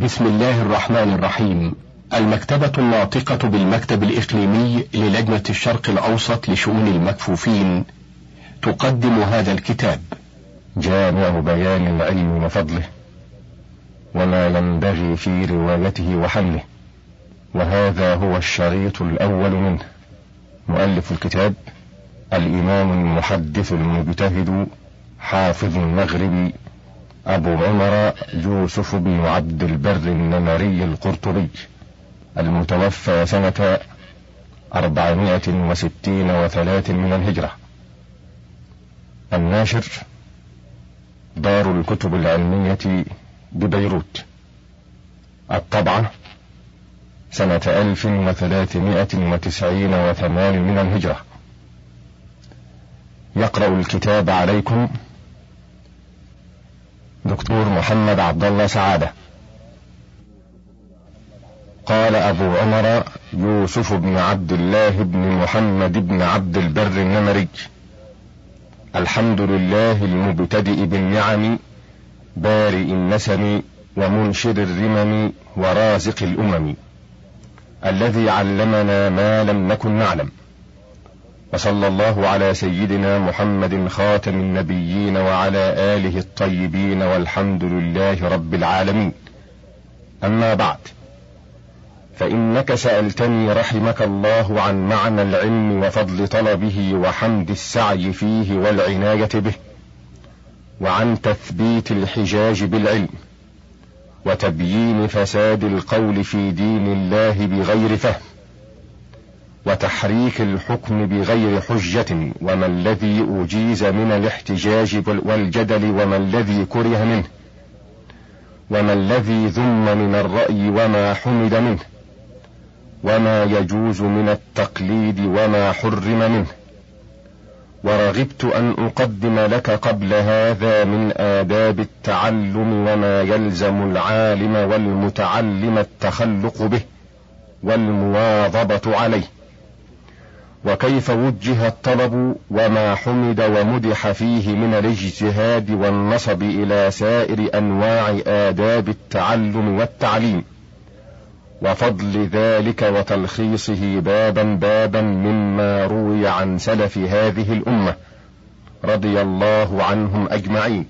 بسم الله الرحمن الرحيم. المكتبة الناطقة بالمكتب الإقليمي للجنة الشرق الأوسط لشؤون المكفوفين تقدم هذا الكتاب. جامع بيان العلم وفضله وما ينبغي في روايته وحمله. وهذا هو الشريط الأول منه. مؤلف الكتاب الإمام المحدث المجتهد حافظ المغرب أبو عمر يوسف بن عبد البر النمري القرطبي المتوفى سنة أربعمائة وستين وثلاث من الهجرة. الناشر دار الكتب العلمية ببيروت. الطبعة سنة ألف وثلاثمائة وتسعين وثمان من الهجرة. يقرأ الكتاب عليكم دكتور محمد عبد الله سعادة. قال أبو عمر يوسف بن عبد الله بن محمد بن عبد البر النمري الحمد لله المبتدئ بالنعم بارئ النسم ومنشر الرمم ورازق الأمم الذي علمنا ما لم نكن نعلم. وصلى الله على سيدنا محمد خاتم النبيين وعلى آله الطيبين والحمد لله رب العالمين. أما بعد فإنك سألتني رحمك الله عن معنى العلم وفضل طلبه وحمد السعي فيه والعناية به وعن تثبيت الحجاج بالعلم وتبيين فساد القول في دين الله بغير فهم. وتحريك الحكم بغير حجة وما الذي أجيز من الاحتجاج والجدل وما الذي كره منه وما الذي ذم من الرأي وما حمد منه وما يجوز من التقليد وما حرم منه. ورغبت أن أقدم لك قبل هذا من آداب التعلم وما يلزم العالم والمتعلم التخلق به والمواظبة عليه. وكيف وجه الطلب وما حمد ومدح فيه من الاجتهاد والنصب إلى سائر أنواع آداب التعلم والتعليم. وفضل ذلك وتلخيصه بابا بابا مما روي عن سلف هذه الأمة رضي الله عنهم أجمعين.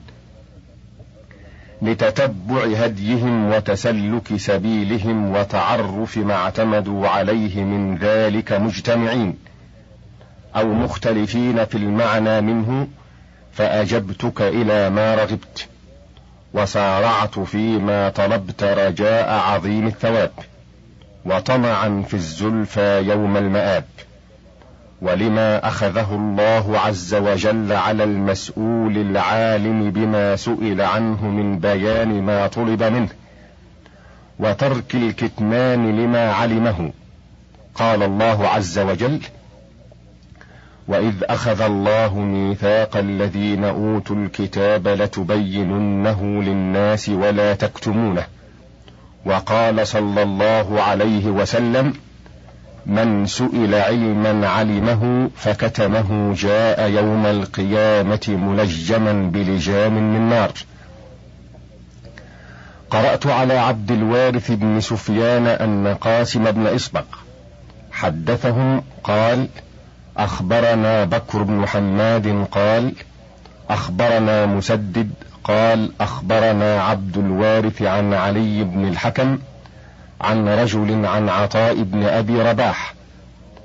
لتتبع هديهم وتسلك سبيلهم وتعرف ما اعتمدوا عليه من ذلك مجتمعين. أو مختلفين في المعنى منه فأجبتك إلى ما رغبت وسارعت فيما طلبت رجاء عظيم الثواب وطمعا في الزلفى يوم المآب. ولما أخذه الله عز وجل على المسؤول العالم بما سئل عنه من بيان ما طلب منه وترك الكتمان لما علمه قال الله عز وجل واذ اخذ الله ميثاق الذين اوتوا الكتاب لتبيننه للناس ولا تكتمونه وقال صلى الله عليه وسلم من سئل علما علمه فكتمه جاء يوم القيامه ملجما بلجام من نار قرات على عبد الوارث بن سفيان ان قاسم بن اصبغ حدثهم قال أخبرنا بكر بن حماد قال أخبرنا مسدد قال أخبرنا عبد الوارث عن علي بن الحكم عن رجل عن عطاء بن أبي رباح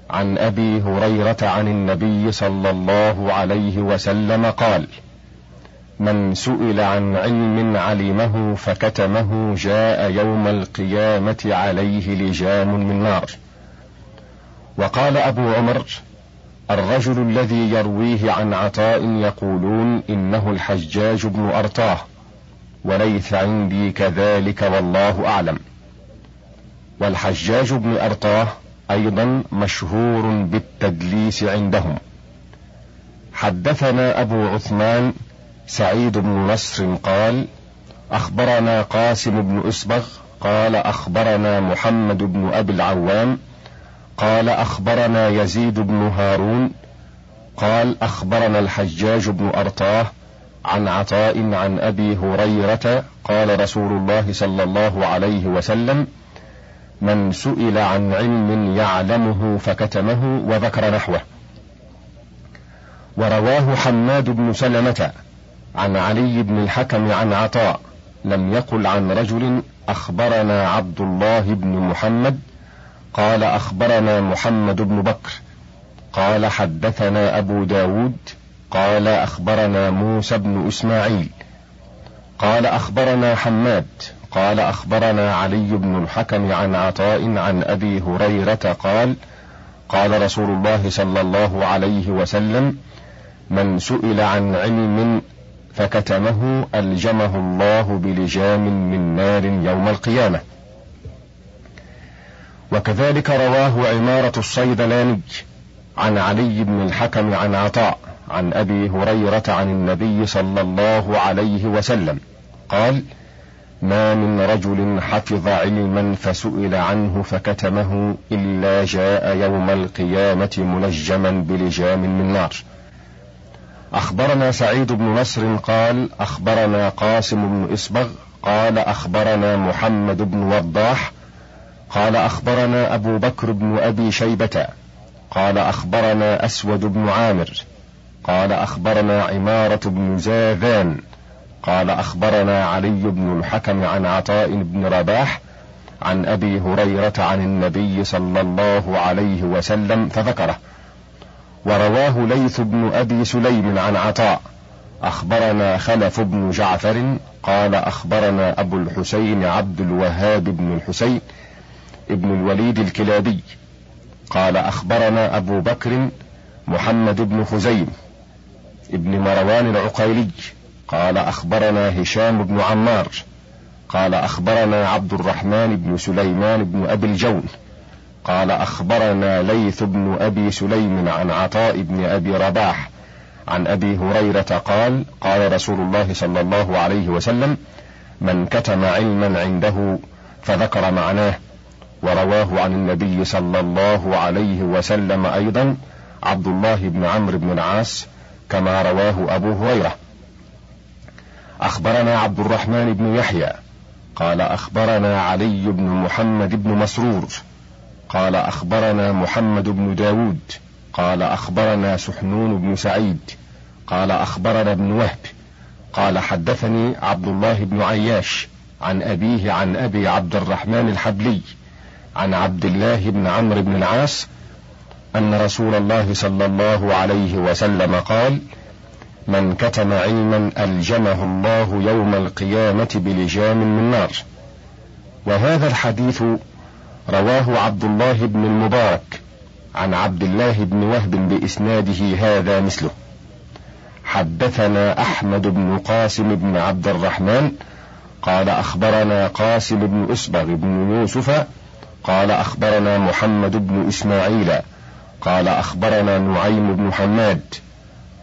عن أبي هريرة عن النبي صلى الله عليه وسلم قال من سئل عن علم علمه فكتمه جاء يوم القيامة عليه لجام من نار. وقال أبو عمر الرجل الذي يرويه عن عطاء يقولون إنه الحجاج بن أرطاه وليس عندي كذلك والله أعلم. والحجاج بن أرطاه أيضا مشهور بالتدليس عندهم. حدثنا أبو عثمان سعيد بن نصر قال أخبرنا قاسم بن أسبغ قال أخبرنا محمد بن أبي العوام قال أخبرنا يزيد بن هارون قال أخبرنا الحجاج بن أرطاه عن عطاء عن أبي هريرة قال رسول الله صلى الله عليه وسلم من سئل عن علم يعلمه فكتمه وذكر نحوه. ورواه حماد بن سلمة عن علي بن الحكم عن عطاء لم يقل عن رجل أخبرنا عبد الله بن محمد قال أخبرنا محمد بن بكر. قال حدثنا أبو داود. قال أخبرنا موسى بن إسماعيل. قال أخبرنا حماد. قال أخبرنا علي بن الحكم عن عطاء عن أبي هريرة قال قال رسول الله صلى الله عليه وسلم من سئل عن علم فكتمه ألجمه الله بلجام من نار يوم القيامة. وكذلك رواه عمارة الصيدلاني عن علي بن الحكم عن عطاء عن أبي هريرة عن النبي صلى الله عليه وسلم. قال ما من رجل حفظ علما فسئل عنه فكتمه إلا جاء يوم القيامة منجما بلجام من نار. أخبرنا سعيد بن نصر قال أخبرنا قاسم بن اسبغ قال أخبرنا محمد بن وضاح قال أخبرنا أبو بكر بن أبي شيبة. قال أخبرنا أسود بن عامر. قال أخبرنا عمارة بن زاذان. قال أخبرنا علي بن الحكم عن عطاء بن رباح عن أبي هريرة عن النبي صلى الله عليه وسلم فذكره. ورواه ليث بن أبي سليم عن عطاء. أخبرنا خلف بن جعفر. قال أخبرنا أبو الحسين عبد الوهاب بن الحسين. ابن الوليد الكلابي. قال أخبرنا أبو بكر محمد بن خزيم ابن مروان العقيلي. قال أخبرنا هشام بن عمار. قال أخبرنا عبد الرحمن بن سليمان بن أبي الجون. قال أخبرنا ليث بن أبي سليم عن عطاء بن أبي رباح عن أبي هريرة قال قال رسول الله صلى الله عليه وسلم من كتم علما عنده فذكر معناه ورواه عن النبي صلى الله عليه وسلم أيضا عبد الله بن عمرو بن العاص كما رواه أبو هريرة. أخبرنا عبد الرحمن بن يحيى قال أخبرنا علي بن محمد بن مسرور قال أخبرنا محمد بن داود قال أخبرنا سحنون بن سعيد قال أخبرنا ابن وهب قال حدثني عبد الله بن عياش عن أبيه عن أبي عبد الرحمن الحبلي. عن عبد الله بن عمرو بن العاص أن رسول الله صلى الله عليه وسلم قال من كتم علما ألجمه الله يوم القيامة بلجام من نار. وهذا الحديث رواه عبد الله بن المبارك عن عبد الله بن وهب بإسناده هذا مثله. حدثنا أحمد بن قاسم بن عبد الرحمن قال أخبرنا قاسم بن أسبغ بن يوسف قال أخبرنا محمد بن إسماعيل. قال أخبرنا نعيم بن حماد.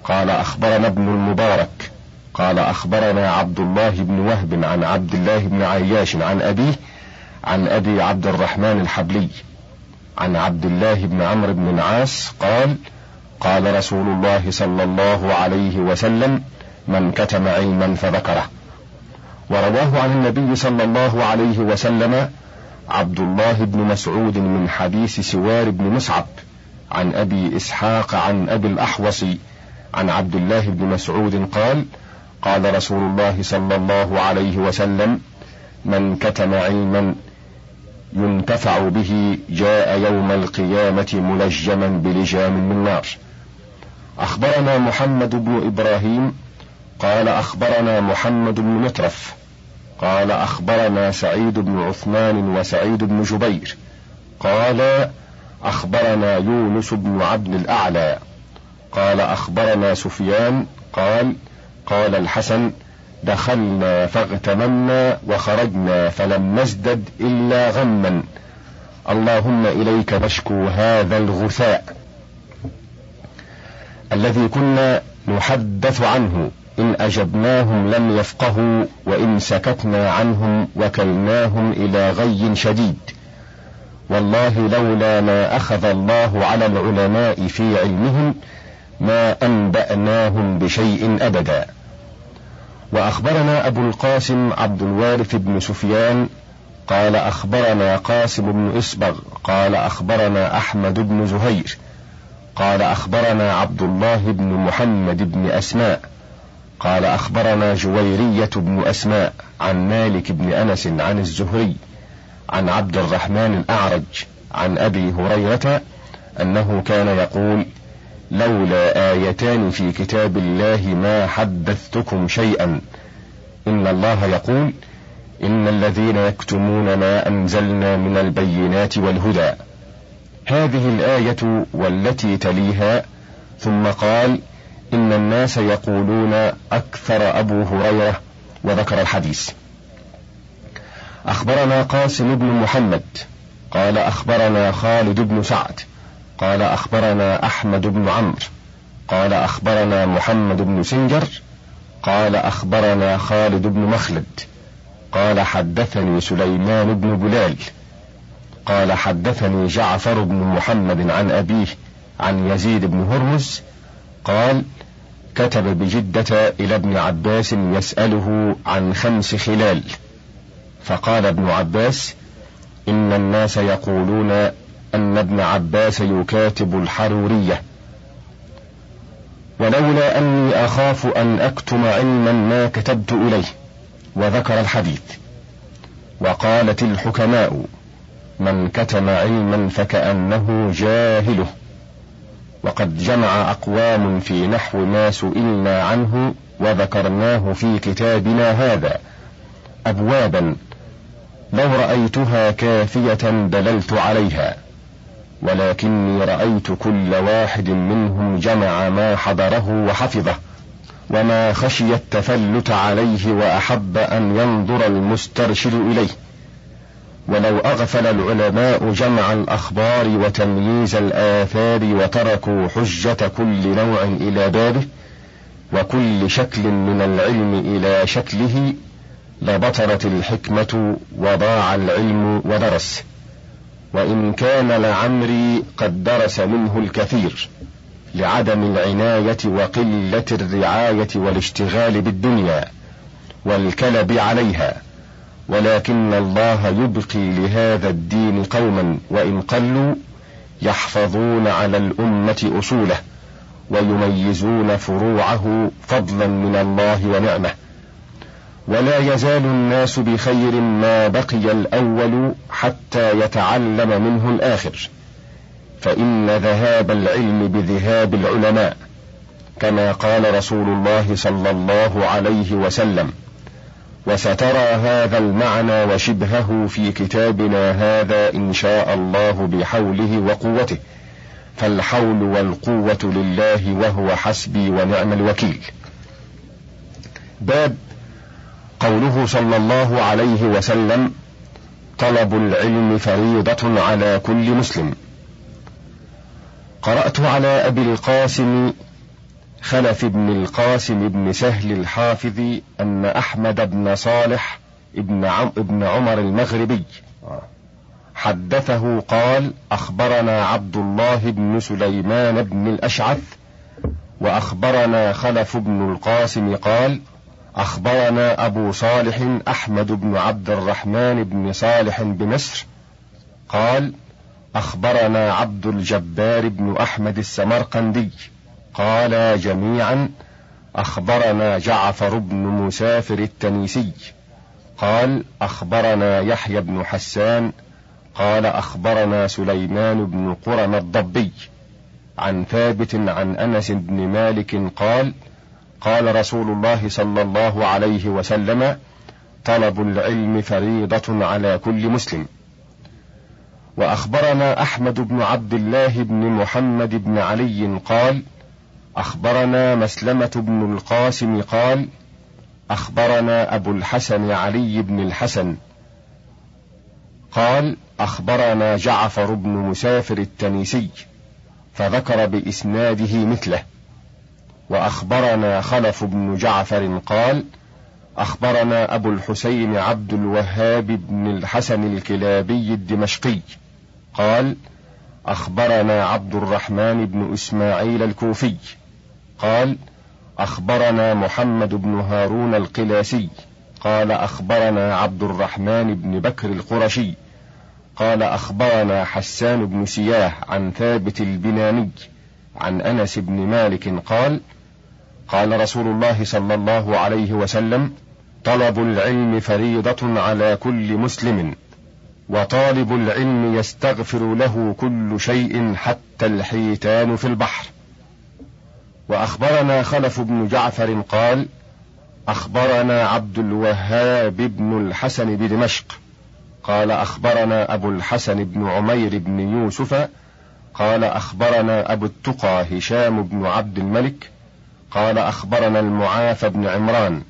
قال أخبرنا ابن المبارك. قال أخبرنا عبد الله بن وهب عن عبد الله بن عياش عن أبيه عن أبي عبد الرحمن الحبلي. عن عبد الله بن عمرو بن العاص قال قال رسول الله صلى الله عليه وسلم من كتم علما فذكره. ورواه عن النبي صلى الله عليه وسلم عبد الله بن مسعود من حديث سوار بن مصعب عن أبي إسحاق عن أبي الأحوص عن عبد الله بن مسعود قال قال رسول الله صلى الله عليه وسلم من كتم علما ينتفع به جاء يوم القيامة ملجما بلجام من نار. أخبرنا محمد بن إبراهيم قال أخبرنا محمد بن مترف قال أخبرنا سعيد بن عثمان وسعيد بن جبير. قال أخبرنا يونس بن عبد الأعلى. قال أخبرنا سفيان. قال قال الحسن دخلنا فاغتممنا وخرجنا فلم نزدد إلا غما. اللهم إليك نشكو هذا الغثاء الذي كنا نحدث عنه. إن أجبناهم لم يفقهوا وإن سكتنا عنهم وكلناهم إلى غي شديد. والله لولا ما أخذ الله على العلماء في علمهم ما أنبأناهم بشيء أبدا. وأخبرنا أبو القاسم عبد الوارث بن سفيان قال أخبرنا قاسم بن إسبغ قال أخبرنا أحمد بن زهير قال أخبرنا عبد الله بن محمد بن أسماء. قال أخبرنا جويرية بن أسماء عن مالك بن أنس عن الزهري عن عبد الرحمن الأعرج عن أبي هريرة أنه كان يقول لولا آيتان في كتاب الله ما حدثتكم شيئا. إن الله يقول إن الذين يكتمون ما أنزلنا من البينات والهدى. هذه الآية والتي تليها ثم قال إن الناس يقولون أكثر أبو هريرة وذكر الحديث. أخبرنا قاسم بن محمد قال أخبرنا خالد بن سعد قال أخبرنا أحمد بن عمرو قال أخبرنا محمد بن سنجر قال أخبرنا خالد بن مخلد قال حدثني سليمان بن بلال قال حدثني جعفر بن محمد عن أبيه عن يزيد بن هرمز قال كتب بجدة إلى ابن عباس يسأله عن خمس خلال. فقال ابن عباس إن الناس يقولون أن ابن عباس يكاتب الحرورية. ولولا أني أخاف أن أكتم علما ما كتبت إليه وذكر الحديث. وقالت الحكماء من كتم علما فكأنه جاهله. وقد جمع أقوام في نحو ما سئلنا عنه وذكرناه في كتابنا هذا. أبوابا لو رأيتها كافية دللت عليها ولكني رأيت كل واحد منهم جمع ما حضره وحفظه وما خشي التفلت عليه وأحب أن ينظر المسترشد إليه. ولو أغفل العلماء جمع الأخبار وتمييز الآثار وتركوا حجة كل نوع إلى بابه وكل شكل من العلم إلى شكله لبطلت الحكمة وضاع العلم ودرس. وإن كان لعمري قد درس منه الكثير لعدم العناية وقلة الرعاية والاشتغال بالدنيا والكلب عليها. ولكن الله يبقي لهذا الدين قوما وإن قلوا يحفظون على الأمة أصوله ويميزون فروعه فضلا من الله ونعمة. ولا يزال الناس بخير ما بقي الأول حتى يتعلم منه الآخر. فإن ذهاب العلم بذهاب العلماء كما قال رسول الله صلى الله عليه وسلم وسترى هذا المعنى وشبهه في كتابنا هذا إن شاء الله بحوله وقوته. فالحول والقوة لله وهو حسبي ونعم الوكيل. باب قوله صلى الله عليه وسلم طلب العلم فريضة على كل مسلم. قرأت على أبي القاسم خلف بن القاسم بن سهل الحافظ أن أحمد بن صالح ابن, عم ابن عمر المغربي. حدثه قال أخبرنا عبد الله بن سليمان بن الأشعث وأخبرنا خلف بن القاسم قال أخبرنا أبو صالح أحمد بن عبد الرحمن بن صالح بمصر قال أخبرنا عبد الجبار بن أحمد السمرقندي. قال جميعا أخبرنا جعفر بن مسافر التنيسي. قال أخبرنا يحيى بن حسان. قال أخبرنا سليمان بن قرن الضبي. عن ثابت عن أنس بن مالك قال قال رسول الله صلى الله عليه وسلم طلب العلم فريضة على كل مسلم. وأخبرنا أحمد بن عبد الله بن محمد بن علي قال أخبرنا مسلمة بن القاسم قال أخبرنا أبو الحسن علي بن الحسن. قال أخبرنا جعفر بن مسافر التنيسي فذكر بإسناده مثله. وأخبرنا خلف بن جعفر قال أخبرنا أبو الحسين عبد الوهاب بن الحسن الكلابي الدمشقي. قال أخبرنا عبد الرحمن بن إسماعيل الكوفي. قال أخبرنا محمد بن هارون القلاسي. قال أخبرنا عبد الرحمن بن بكر القرشي. قال أخبرنا حسان بن سياه عن ثابت البناني عن أنس بن مالك قال قال رسول الله صلى الله عليه وسلم طلب العلم فريضة على كل مسلم وطالب العلم يستغفر له كل شيء حتى الحيتان في البحر. وأخبرنا خلف بن جعفر قال أخبرنا عبد الوهاب بن الحسن بدمشق. قال أخبرنا أبو الحسن بن عمير بن يوسف. قال أخبرنا أبو التقى هشام بن عبد الملك. قال أخبرنا المعافى بن عمران.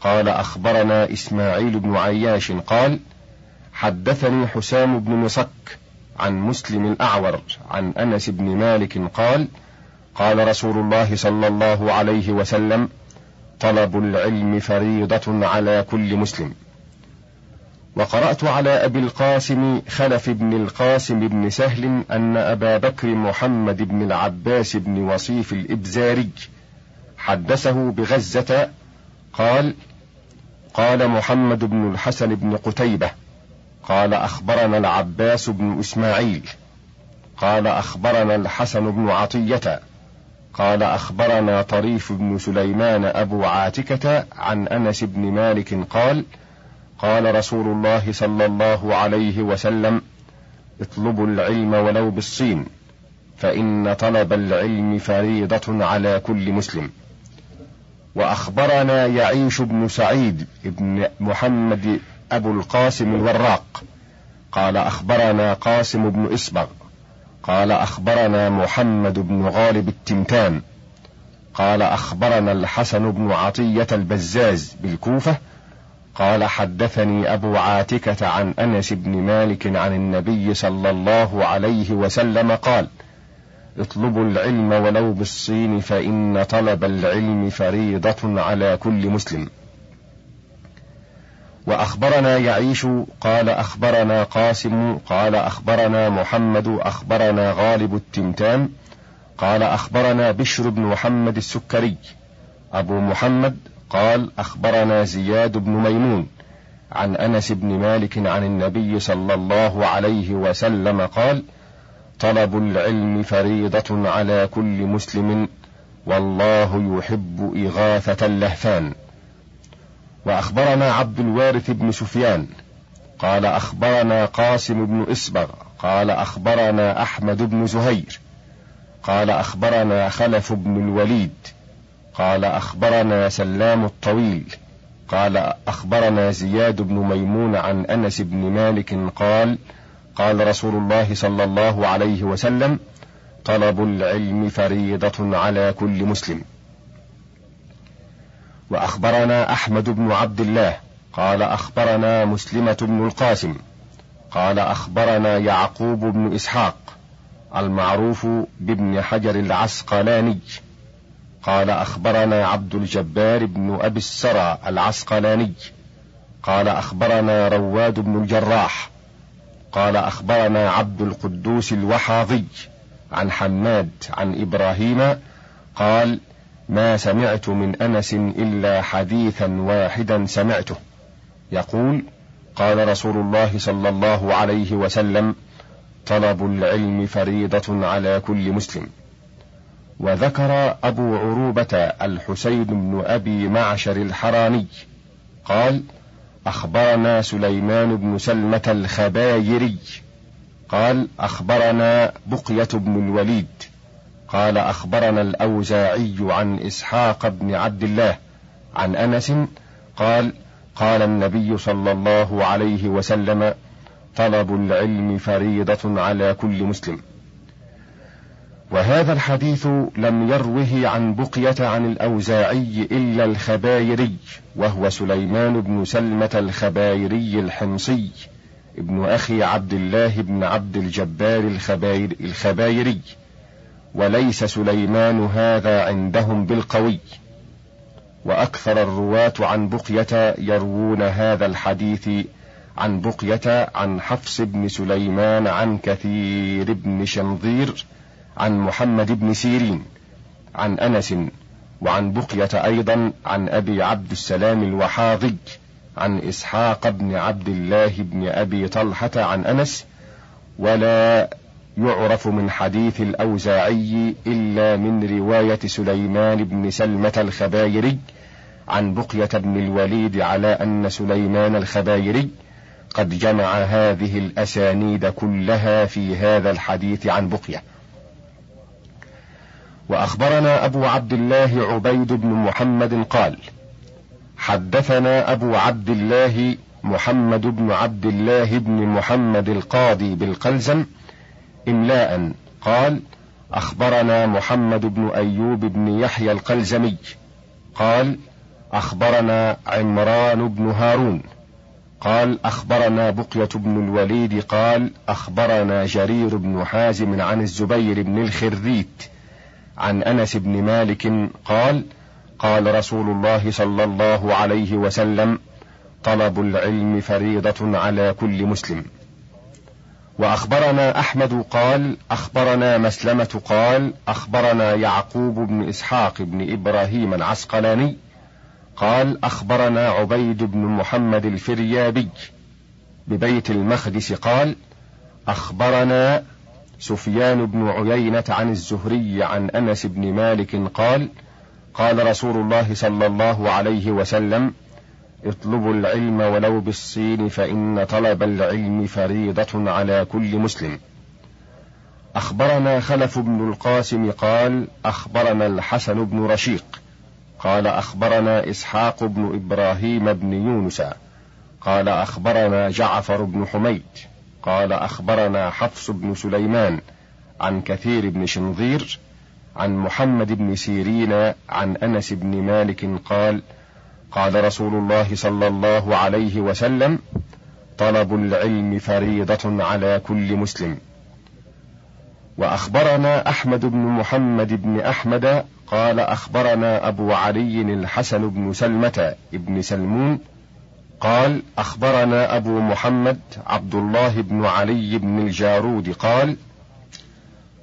قال أخبرنا إسماعيل بن عياش قال حدثني حسام بن مصك عن مسلم الأعور عن أنس بن مالك قال قال رسول الله صلى الله عليه وسلم طلب العلم فريضة على كل مسلم. وقرأت على أبي القاسم خلف بن القاسم بن سهل أن أبا بكر محمد بن العباس بن وصيف الإبزاري حدثه بغزة قال قال محمد بن الحسن بن قتيبة قال أخبرنا العباس بن إسماعيل. قال أخبرنا الحسن بن عطية. قال أخبرنا طريف بن سليمان أبو عاتكة عن أنس بن مالك قال قال رسول الله صلى الله عليه وسلم اطلبوا العلم ولو بالصين فإن طلب العلم فريضة على كل مسلم. وأخبرنا يعيش بن سعيد بن محمد أبو القاسم الوراق قال أخبرنا قاسم بن إسبغ. قال أخبرنا محمد بن غالب التمتان. قال أخبرنا الحسن بن عطية البزاز بالكوفة. قال حدثني أبو عاتكة عن أنس بن مالك عن النبي صلى الله عليه وسلم قال اطلبوا العلم ولو بالصين فإن طلب العلم فريضة على كل مسلم. وأخبرنا يعيش قال أخبرنا قاسم قال أخبرنا محمد أخبرنا غالب التمتام قال أخبرنا بشر بن محمد السكري أبو محمد قال أخبرنا زياد بن ميمون عن أنس بن مالك عن النبي صلى الله عليه وسلم قال طلب العلم فريضة على كل مسلم والله يحب إغاثة اللهفان وأخبرنا عبد الوارث بن سفيان. قال أخبرنا قاسم بن إسبغ. قال أخبرنا أحمد بن زهير. قال أخبرنا خلف بن الوليد. قال أخبرنا سلام الطويل. قال أخبرنا زياد بن ميمون عن أنس بن مالك قال قال رسول الله صلى الله عليه وسلم طلب العلم فريضة على كل مسلم. وأخبرنا أحمد بن عبد الله قال أخبرنا مسلمة بن القاسم قال أخبرنا يعقوب بن إسحاق المعروف بابن حجر العسقلاني قال أخبرنا عبد الجبار بن أبي السرى العسقلاني قال أخبرنا رواد بن الجراح قال أخبرنا عبد القدوس الوحاضي عن حماد عن إبراهيم قال ما سمعت من أنس إلا حديثا واحدا سمعته. يقول قال رسول الله صلى الله عليه وسلم طلب العلم فريضة على كل مسلم. وذكر أبو عروبة الحسين بن أبي معشر الحراني قال أخبرنا سليمان بن سلمة الخبايري قال أخبرنا بقية بن الوليد. قال أخبرنا الأوزاعي عن إسحاق بن عبد الله عن أنس قال قال النبي صلى الله عليه وسلم طلب العلم فريضة على كل مسلم. وهذا الحديث لم يروه عن بقية عن الأوزاعي إلا الخبايري وهو سليمان بن سلمة الخبايري الحمصي ابن أخي عبد الله بن عبد الجبار الخباير الخبايري. وليس سليمان هذا عندهم بالقوي. وأكثر الرواة عن بقية يروون هذا الحديث عن بقية عن حفص بن سليمان عن كثير بن شنظير عن محمد بن سيرين عن أنس وعن بقية أيضا عن أبي عبد السلام الوحاضج عن إسحاق بن عبد الله بن أبي طلحة عن أنس. ولا يعرف من حديث الأوزاعي إلا من رواية سليمان بن سلمة الخبايري عن بقية بن الوليد على أن سليمان الخبايري قد جمع هذه الأسانيد كلها في هذا الحديث عن بقية. وأخبرنا أبو عبد الله عبيد بن محمد قال حدثنا أبو عبد الله محمد بن عبد الله بن محمد القاضي بالقلزم إملاء. قال أخبرنا محمد بن أيوب بن يحيى القلزمي. قال أخبرنا عمران بن هارون. قال أخبرنا بقية بن الوليد. قال أخبرنا جرير بن حازم عن الزبير بن الخريت عن أنس بن مالك. قال قال رسول الله صلى الله عليه وسلم طلب العلم فريضة على كل مسلم. وأخبرنا أحمد قال أخبرنا مسلمة قال أخبرنا يعقوب بن إسحاق بن إبراهيم العسقلاني قال أخبرنا عبيد بن محمد الفريابي ببيت المخدس قال أخبرنا سفيان بن عيينة عن الزهري عن أنس بن مالك قال قال رسول الله صلى الله عليه وسلم اطلبوا العلم ولو بالصين فإن طلب العلم فريضة على كل مسلم. أخبرنا خلف بن القاسم قال: أخبرنا الحسن بن رشيق، قال أخبرنا إسحاق بن إبراهيم بن يونس، قال أخبرنا جعفر بن حميد، قال أخبرنا حفص بن سليمان عن كثير بن شنظير، عن محمد بن سيرين عن أنس بن مالك قال: قال رسول الله صلى الله عليه وسلم طلب العلم فريضة على كل مسلم. وأخبرنا أحمد بن محمد بن أحمد قال أخبرنا أبو علي الحسن بن سلمة بن سلمون قال أخبرنا أبو محمد عبد الله بن علي بن الجارود قال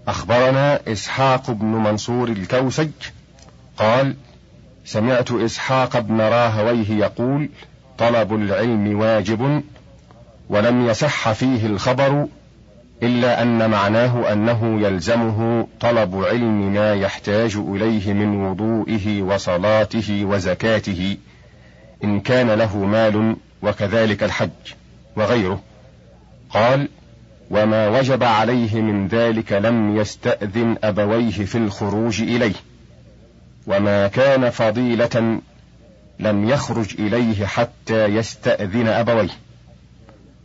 أخبرنا إسحاق بن منصور الكوسج قال سمعت إسحاق بن راهويه يقول طلب العلم واجب ولم يصح فيه الخبر إلا أن معناه أنه يلزمه طلب علم ما يحتاج إليه من وضوئه وصلاته وزكاته إن كان له مال وكذلك الحج وغيره. قال وما وجب عليه من ذلك لم يستأذن أبويه في الخروج إليه. وما كان فضيلة لم يخرج إليه حتى يستأذن أبويه.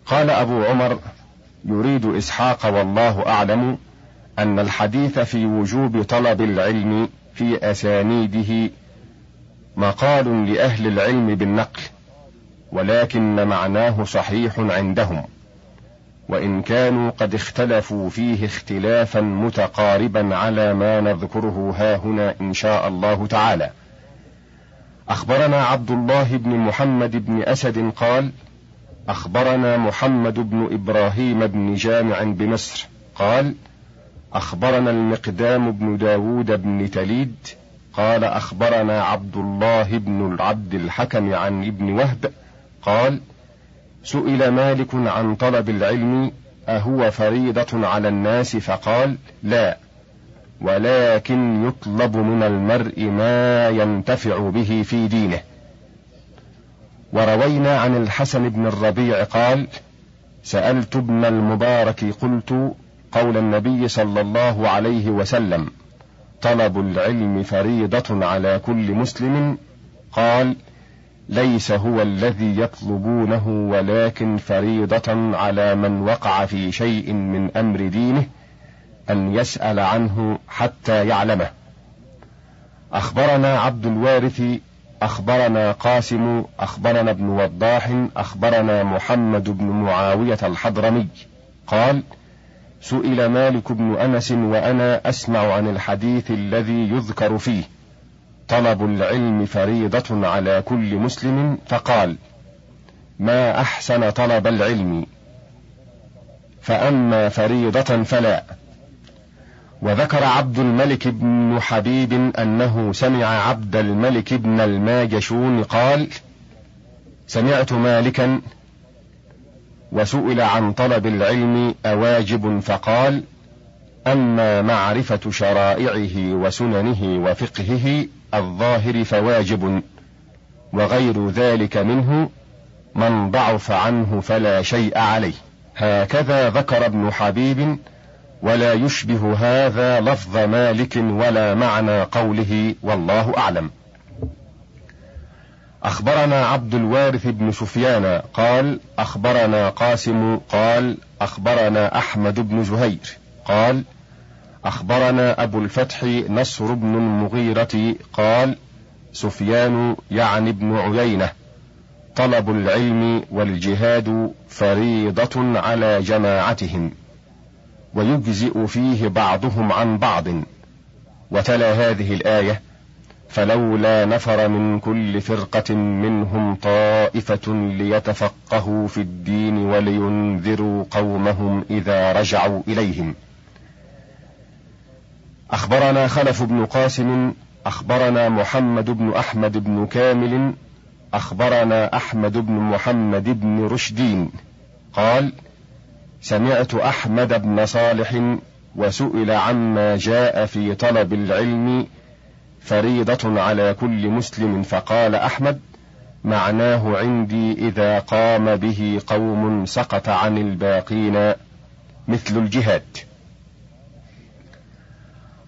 قال أبو عمر يريد إسحاق والله أعلم أن الحديث في وجوب طلب العلم في أسانيده مقال لأهل العلم بالنقل ولكن معناه صحيح عندهم. وإن كانوا قد اختلفوا فيه اختلافا متقاربا على ما نذكره ها هنا إن شاء الله تعالى. أخبرنا عبد الله بن محمد بن أسد قال أخبرنا محمد بن إبراهيم بن جامع بمصر قال أخبرنا المقدام بن داود بن تليد قال أخبرنا عبد الله بن العبد الحكم عن ابن وهب قال سئل مالك عن طلب العلم أهو فريضة على الناس؟ فقال لا ولكن يطلب من المرء ما ينتفع به في دينه. وروينا عن الحسن بن الربيع قال سألت ابن المبارك قلت قول النبي صلى الله عليه وسلم طلب العلم فريضة على كل مسلم؟ قال ليس هو الذي يطلبونه ولكن فريضة على من وقع في شيء من أمر دينه أن يسأل عنه حتى يعلمه. أخبرنا عبد الوارث أخبرنا قاسم أخبرنا ابن وضاح أخبرنا محمد بن معاوية الحضرمي قال: سئل مالك بن أنس وأنا أسمع عن الحديث الذي يذكر فيه طلب العلم فريضة على كل مسلم فقال: ما أحسن طلب العلم، فأما فريضة فلا. وذكر عبد الملك بن حبيب أنه سمع عبد الملك بن الماجشون قال سمعت مالكا وسئل عن طلب العلم أواجب فقال أما معرفة شرائعه وسننه وفقهه الظاهر فواجب وغير ذلك منه من ضعف عنه فلا شيء عليه. هكذا ذكر ابن حبيب ولا يشبه هذا لفظ مالك ولا معنى قوله والله أعلم. أخبرنا عبد الوارث بن سفيان قال أخبرنا قاسم قال أخبرنا أحمد بن زهير قال أخبرنا أبو الفتح نصر بن المغيرة قال سفيان يعني ابن عيينة طلب العلم والجهاد فريضة على جماعتهم ويجزئ فيه بعضهم عن بعض وتلا هذه الآية فلولا نفر من كل فرقة منهم طائفة ليتفقهوا في الدين ولينذروا قومهم إذا رجعوا إليهم. أخبرنا خلف بن قاسم أخبرنا محمد بن أحمد بن كامل أخبرنا أحمد بن محمد بن رشدين. قال سمعت أحمد بن صالح وسئل عما جاء في طلب العلم فريضة على كل مسلم فقال أحمد معناه عندي إذا قام به قوم سقط عن الباقين مثل الجهاد.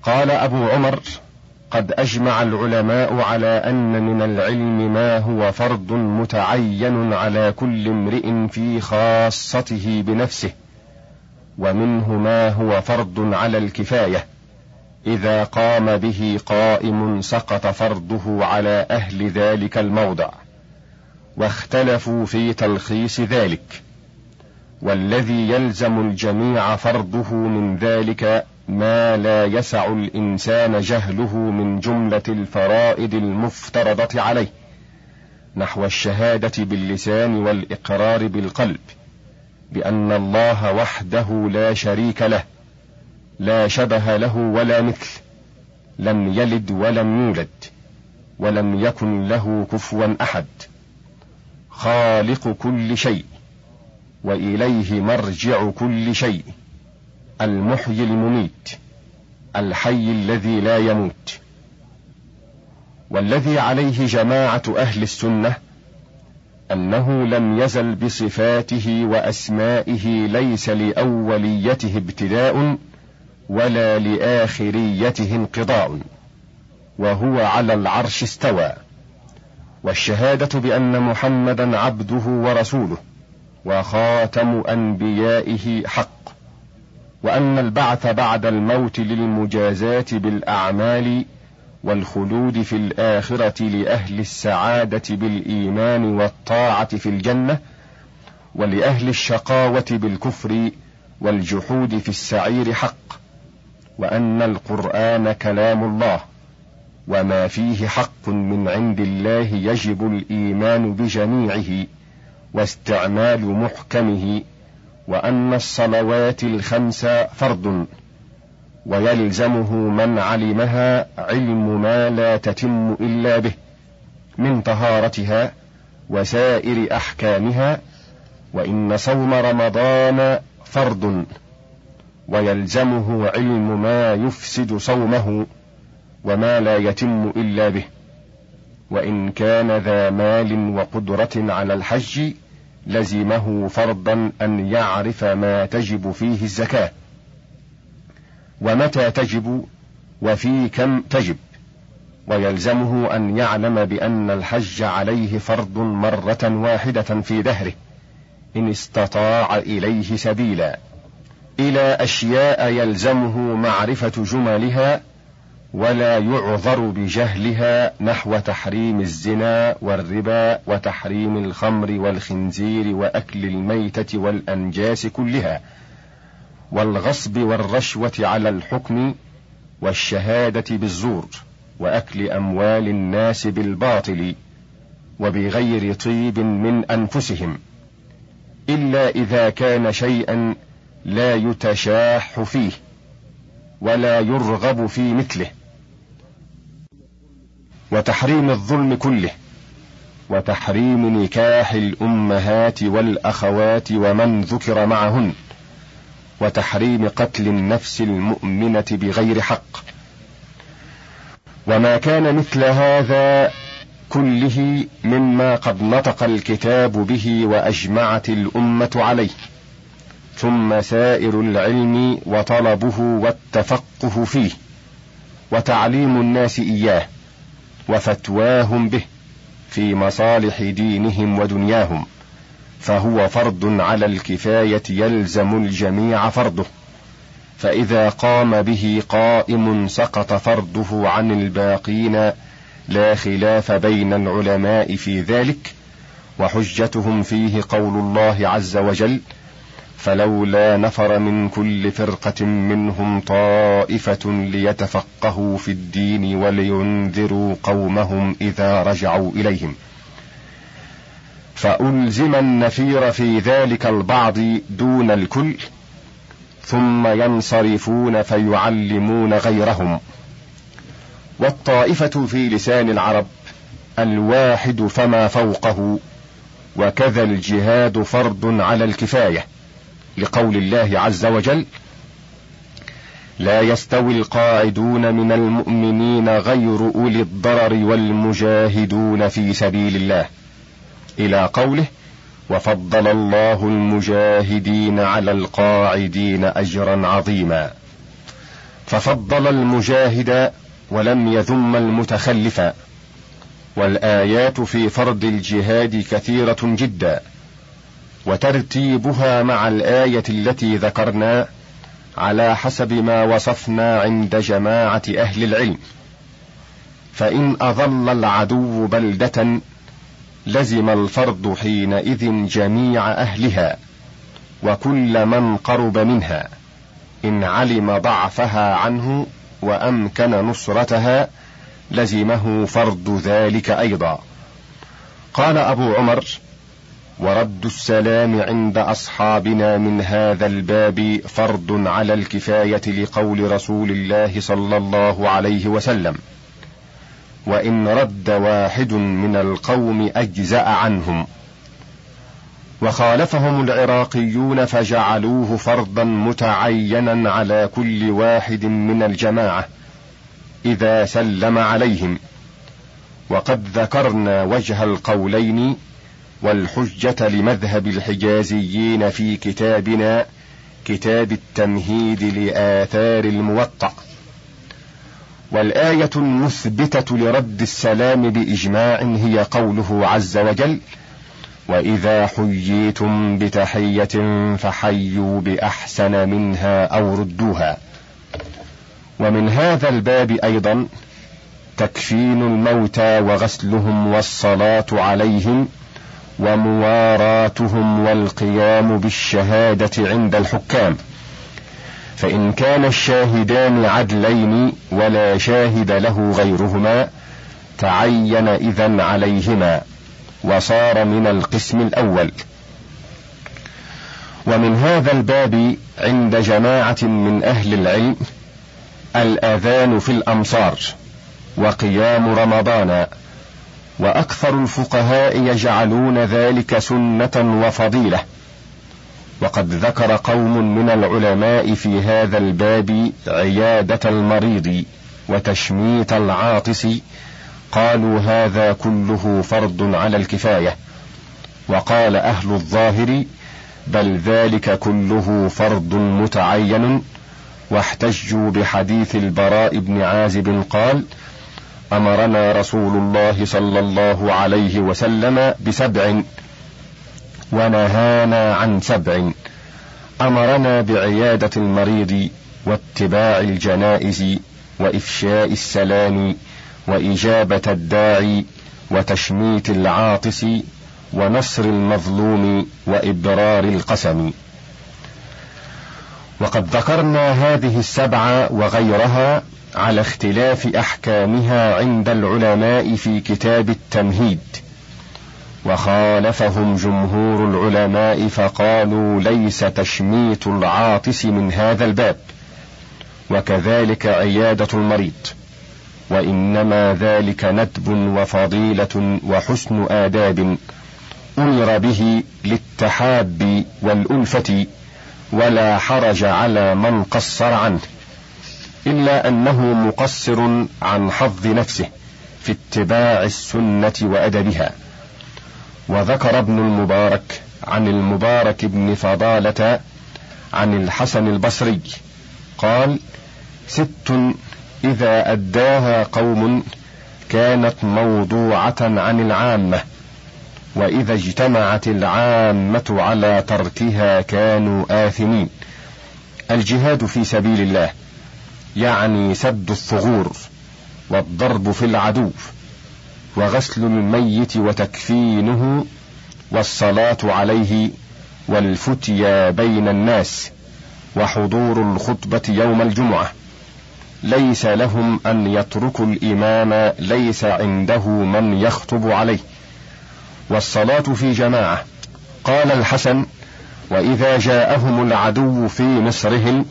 قال أبو عمر قد أجمع العلماء على أن من العلم ما هو فرض متعين على كل امرئ في خاصته بنفسه ومنه ما هو فرض على الكفاية إذا قام به قائم سقط فرضه على أهل ذلك الموضع واختلفوا في تلخيص ذلك والذي يلزم الجميع فرضه من ذلك ما لا يسع الإنسان جهله من جملة الفرائض المفترضة عليه نحو الشهادة باللسان والإقرار بالقلب بأن الله وحده لا شريك له لا شبه له ولا مثل لم يلد ولم يولد ولم يكن له كفوا أحد خالق كل شيء وإليه مرجع كل شيء. المحيي المميت الحي الذي لا يموت. والذي عليه جماعة أهل السنة أنه لم يزل بصفاته وأسمائه ليس لأوليته ابتداء ولا لآخريته انقضاء وهو على العرش استوى. والشهادة بأن محمدا عبده ورسوله وخاتم أنبيائه حق. وأن البعث بعد الموت للمجازاه بالأعمال والخلود في الآخرة لأهل السعادة بالإيمان والطاعة في الجنة ولأهل الشقاوة بالكفر والجحود في السعير حق وأن القرآن كلام الله وما فيه حق من عند الله يجب الإيمان بجميعه واستعمال محكمه وأن الصلوات الخمس فرض ويلزمه من علمها علم ما لا تتم إلا به من طهارتها وسائر أحكامها وإن صوم رمضان فرض ويلزمه علم ما يفسد صومه وما لا يتم إلا به وإن كان ذا مال وقدرة على الحج لزمه فرضا أن يعرف ما تجب فيه الزكاة. ومتى تجب وفي كم تجب. ويلزمه أن يعلم بأن الحج عليه فرض مرة واحدة في دهره إن استطاع إليه سبيلا. إلى أشياء يلزمه معرفة جملها ولا يعذر بجهلها نحو تحريم الزنا والربا وتحريم الخمر والخنزير وأكل الميتة والأنجاس كلها والغصب والرشوة على الحكم والشهادة بالزور وأكل أموال الناس بالباطل وبغير طيب من أنفسهم إلا إذا كان شيئا لا يتشاح فيه ولا يرغب في مثله وتحريم الظلم كله وتحريم نكاح الأمهات والأخوات ومن ذكر معهن وتحريم قتل النفس المؤمنة بغير حق. وما كان مثل هذا كله مما قد نطق الكتاب به وأجمعت الأمة عليه ثم سائر العلم وطلبه والتفقه فيه وتعليم الناس إياه. وفتواهم به في مصالح دينهم ودنياهم فهو فرض على الكفاية يلزم الجميع فرضه. فإذا قام به قائم سقط فرضه عن الباقين لا خلاف بين العلماء في ذلك وحجتهم فيه قول الله عز وجل فلولا نفر من كل فرقة منهم طائفة ليتفقهوا في الدين ولينذروا قومهم إذا رجعوا إليهم. فألزم النفير في ذلك البعض دون الكل ثم ينصرفون فيعلمون غيرهم. والطائفة في لسان العرب الواحد فما فوقه وكذا الجهاد فرض على الكفاية. لقول الله عز وجل لا يستوي القاعدون من المؤمنين غير أولي الضرر والمجاهدون في سبيل الله. إلى قوله وفضل الله المجاهدين على القاعدين أجرا عظيما. ففضل المجاهد ولم يذم المتخلف. والآيات في فرض الجهاد كثيرة جدا. وترتيبها مع الآية التي ذكرنا على حسب ما وصفنا عند جماعة أهل العلم. فإن أظل العدو بلدة لزم الفرض حينئذ جميع أهلها وكل من قرب منها إن علم ضعفها عنه وأمكن نصرتها لزمه فرض ذلك أيضا. قال أبو عمر ورد السلام عند أصحابنا من هذا الباب فرض على الكفاية لقول رسول الله صلى الله عليه وسلم. وإن رد واحد من القوم أجزأ عنهم. وخالفهم العراقيون فجعلوه فرضا متعينا على كل واحد من الجماعة إذا سلم عليهم. وقد ذكرنا وجه القولين والحجة لمذهب الحجازيين في كتابنا كتاب التمهيد لآثار الموطأ. والآية المثبتة لرد السلام بإجماع هي قوله عز وجل وإذا حييتم بتحية فحيوا بأحسن منها أو ردوها. ومن هذا الباب أيضا تكفين الموتى وغسلهم والصلاة عليهم ومواراتهم والقيام بالشهادة عند الحكام. فإن كان الشاهدان عدلين ولا شاهد له غيرهما تعين اذا عليهما وصار من القسم الأول. ومن هذا الباب عند جماعة من أهل العلم الأذان في الأمصار وقيام رمضان وأكثر الفقهاء يجعلون ذلك سنة وفضيلة. وقد ذكر قوم من العلماء في هذا الباب عيادة المريض وتشميت العاطس قالوا هذا كله فرض على الكفاية. وقال أهل الظاهر بل ذلك كله فرض متعين. واحتجوا بحديث البراء بن عازب قال أمرنا رسول الله صلى الله عليه وسلم بسبع ونهانا عن سبع. أمرنا بعيادة المريض واتباع الجنائز وإفشاء السلام وإجابة الداعي وتشميت العاطس ونصر المظلوم وإبرار القسم. وقد ذكرنا هذه السبع وغيرها على اختلاف أحكامها عند العلماء في كتاب التمهيد. وخالفهم جمهور العلماء فقالوا ليس تشميت العاطس من هذا الباب. وكذلك عيادة المريض. وإنما ذلك ندب وفضيلة وحسن آداب أمر به للتحاب والألفة ولا حرج على من قصر عنه. إلا أنه مقصر عن حظ نفسه في اتباع السنة وأدبها. وذكر ابن المبارك عن المبارك بن فضالة عن الحسن البصري قال ست إذا أداها قوم كانت موضوعة عن العامة وإذا اجتمعت العامة على تركها كانوا آثمين. الجهاد في سبيل الله يعني سد الثغور والضرب في العدو وغسل الميت وتكفينه والصلاة عليه والفتيا بين الناس وحضور الخطبة يوم الجمعة. ليس لهم أن يتركوا الإمام ليس عنده من يخطب عليه. والصلاة في جماعة. قال الحسن وإذا جاءهم العدو في مصرهم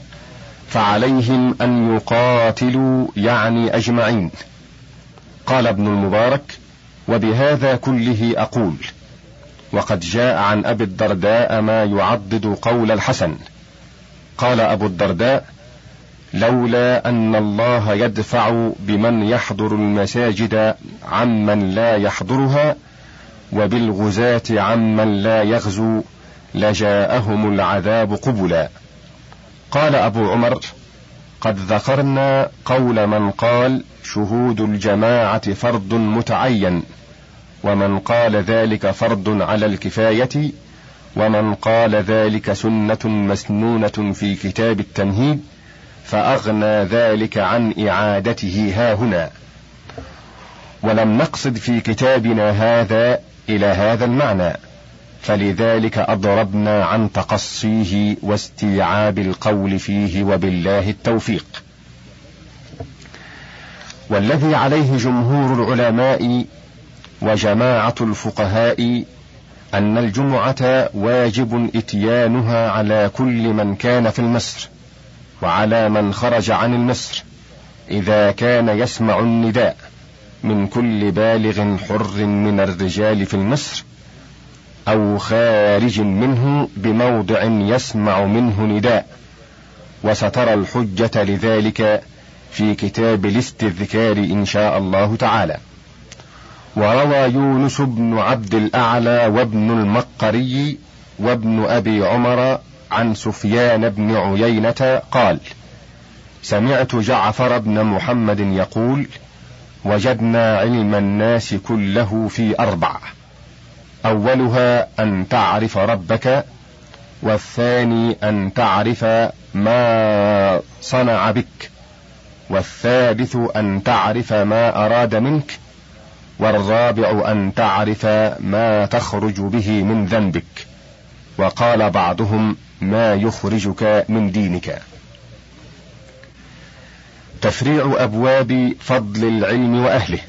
فعليهم أن يقاتلوا يعني أجمعين. قال ابن المبارك وبهذا كله أقول وقد جاء عن أبي الدرداء ما يعضد قول الحسن. قال أبو الدرداء لولا أن الله يدفع بمن يحضر المساجد عمن لا يحضرها وبالغزاة عمن لا يغزو لجاءهم العذاب قبلا. قال أبو عمر قد ذكرنا قول من قال شهود الجماعة فرض متعين ومن قال ذلك فرض على الكفاية ومن قال ذلك سنة مسنونة في كتاب التمهيد فأغنى ذلك عن إعادته ها هنا. ولم نقصد في كتابنا هذا إلى هذا المعنى. فلذلك أضربنا عن تقصيه واستيعاب القول فيه وبالله التوفيق. والذي عليه جمهور العلماء وجماعة الفقهاء أن الجمعة واجب إتيانها على كل من كان في المصر وعلى من خرج عن المصر إذا كان يسمع النداء من كل بالغ حر من الرجال في المصر أو خارج منه بموضع يسمع منه نداء وسترى الحجة لذلك في كتاب الاستذكار إن شاء الله تعالى. وروى يونس بن عبد الأعلى وابن المقري وابن أبي عمر عن سفيان بن عيينة قال سمعت جعفر بن محمد يقول وجدنا علم الناس كله في أربع أولها أن تعرف ربك والثاني أن تعرف ما صنع بك والثالث أن تعرف ما أراد منك والرابع أن تعرف ما تخرج به من ذنبك. وقال بعضهم ما يخرجك من دينك. تفريع أبواب فضل العلم وأهله.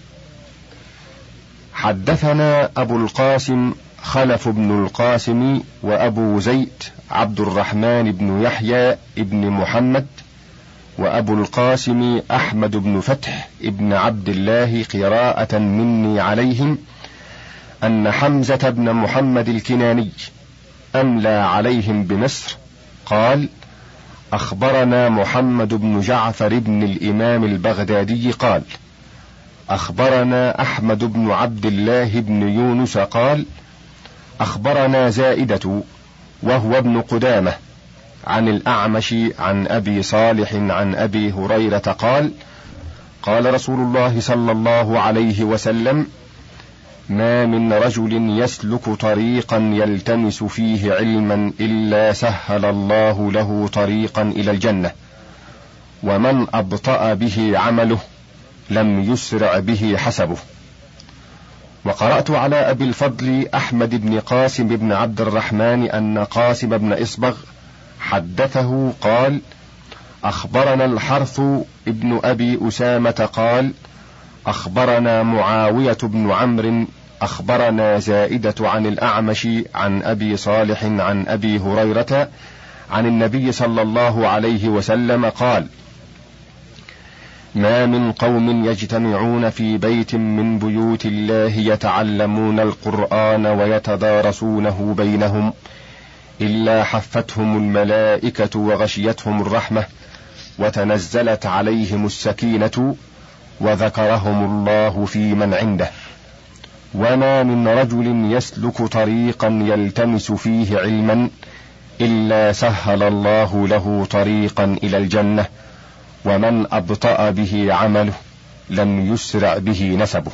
حدثنا أبو القاسم خلف بن القاسم وأبو زيد عبد الرحمن بن يحيى بن محمد وأبو القاسم أحمد بن فتح ابن عبد الله قراءة مني عليهم أن حمزة بن محمد الكناني أملى عليهم بمصر قال أخبرنا محمد بن جعفر بن الإمام البغدادي قال أخبرنا أحمد بن عبد الله بن يونس قال أخبرنا زائدة وهو ابن قدامة عن الأعمش عن أبي صالح عن أبي هريرة قال قال رسول الله صلى الله عليه وسلم ما من رجل يسلك طريقا يلتمس فيه علما إلا سهل الله له طريقا إلى الجنة ومن أبطأ به عمله لم يسرع به حسبه. وقرأت على أبي الفضل أحمد بن قاسم بن عبد الرحمن أن قاسم بن إصبغ حدثه قال أخبرنا الحرث ابن أبي أسامة قال أخبرنا معاوية بن عمرو أخبرنا زائدة عن الأعمش عن أبي صالح عن أبي هريرة عن النبي صلى الله عليه وسلم قال ما من قوم يجتمعون في بيت من بيوت الله يتعلمون القرآن ويتدارسونه بينهم إلا حفتهم الملائكة وغشيتهم الرحمة وتنزلت عليهم السكينة وذكرهم الله في من عنده. وما من رجل يسلك طريقا يلتمس فيه علما إلا سهل الله له طريقا إلى الجنة. ومن أبطأ به عمله لم يسرع به نسبه.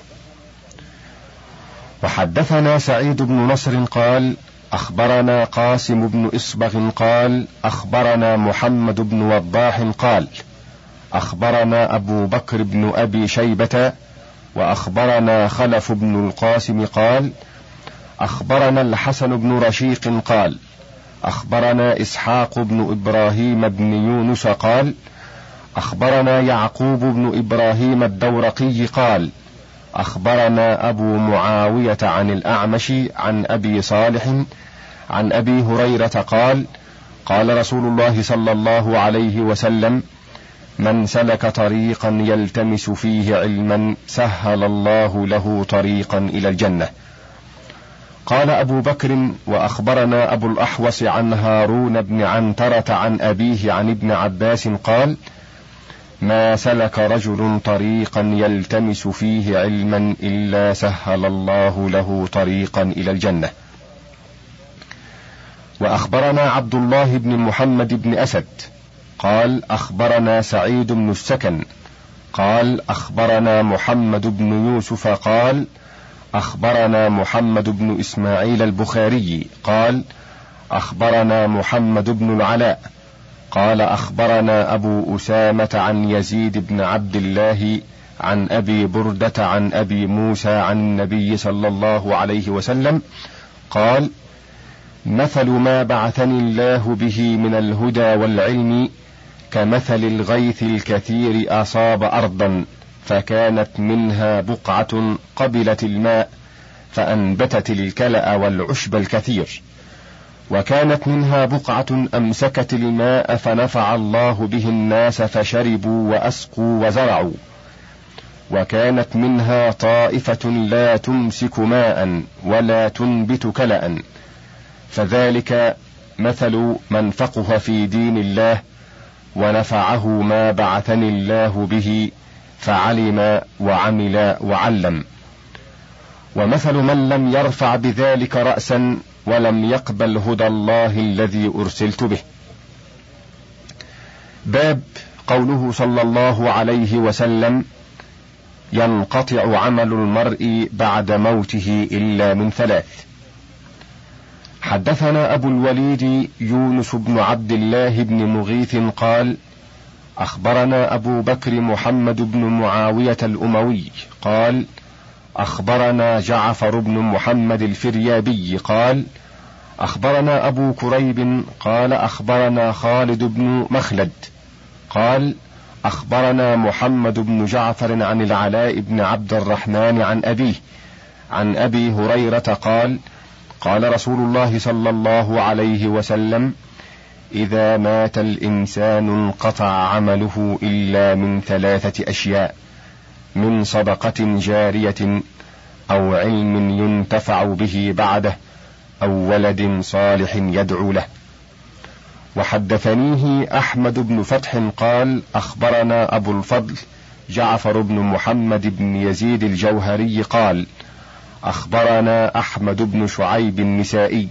وحدثنا سعيد بن نصر قال أخبرنا قاسم بن إصبغ قال أخبرنا محمد بن وضاح قال أخبرنا أبو بكر بن أبي شيبة وأخبرنا خلف بن القاسم قال أخبرنا الحسن بن رشيق قال أخبرنا إسحاق بن إبراهيم بن يونس قال أخبرنا يعقوب بن إبراهيم الدورقي قال أخبرنا أبو معاوية عن الأعمش عن أبي صالح عن أبي هريرة قال قال رسول الله صلى الله عليه وسلم من سلك طريقا يلتمس فيه علما سهل الله له طريقا إلى الجنة. قال أبو بكر وأخبرنا أبو الأحوص عن هارون بن عنترة عن أبيه عن ابن عباس قال ما سلك رجل طريقا يلتمس فيه علما إلا سهل الله له طريقا إلى الجنة. وأخبرنا عبد الله بن محمد بن أسد قال أخبرنا سعيد بن السكن قال أخبرنا محمد بن يوسف قال أخبرنا محمد بن إسماعيل البخاري قال أخبرنا محمد بن العلاء قال أخبرنا أبو أسامة عن يزيد بن عبد الله عن أبي بردة عن أبي موسى عن النبي صلى الله عليه وسلم قال مثل ما بعثني الله به من الهدى والعلم كمثل الغيث الكثير أصاب أرضا فكانت منها بقعة قبلت الماء فأنبتت الكلأ والعشب الكثير. وكانت منها بقعة امسكت الماء فنفع الله به الناس فشربوا وأسقوا وزرعوا. وكانت منها طائفة لا تمسك ماء ولا تنبت كلا. فذلك مثل من فقه في دين الله ونفعه ما بعثني الله به فعلم وعمل وعلم. ومثل من لم يرفع بذلك راسا ولم يقبل هدى الله الذي أرسلت به. باب قوله صلى الله عليه وسلم ينقطع عمل المرء بعد موته إلا من ثلاث. حدثنا أبو الوليد يونس بن عبد الله بن مغيث قال أخبرنا أبو بكر محمد بن معاوية الأموي قال أخبرنا جعفر بن محمد الفريابي قال أخبرنا أبو كريب قال أخبرنا خالد بن مخلد قال أخبرنا محمد بن جعفر عن العلاء بن عبد الرحمن عن أبيه عن أبي هريرة قال قال رسول الله صلى الله عليه وسلم إذا مات الإنسان انقطع عمله إلا من ثلاثة أشياء. من صدقة جارية أو علم ينتفع به بعده أو ولد صالح يدعو له. وحدثنيه أحمد بن فتح قال أخبرنا أبو الفضل جعفر بن محمد بن يزيد الجوهري قال أخبرنا أحمد بن شعيب النسائي.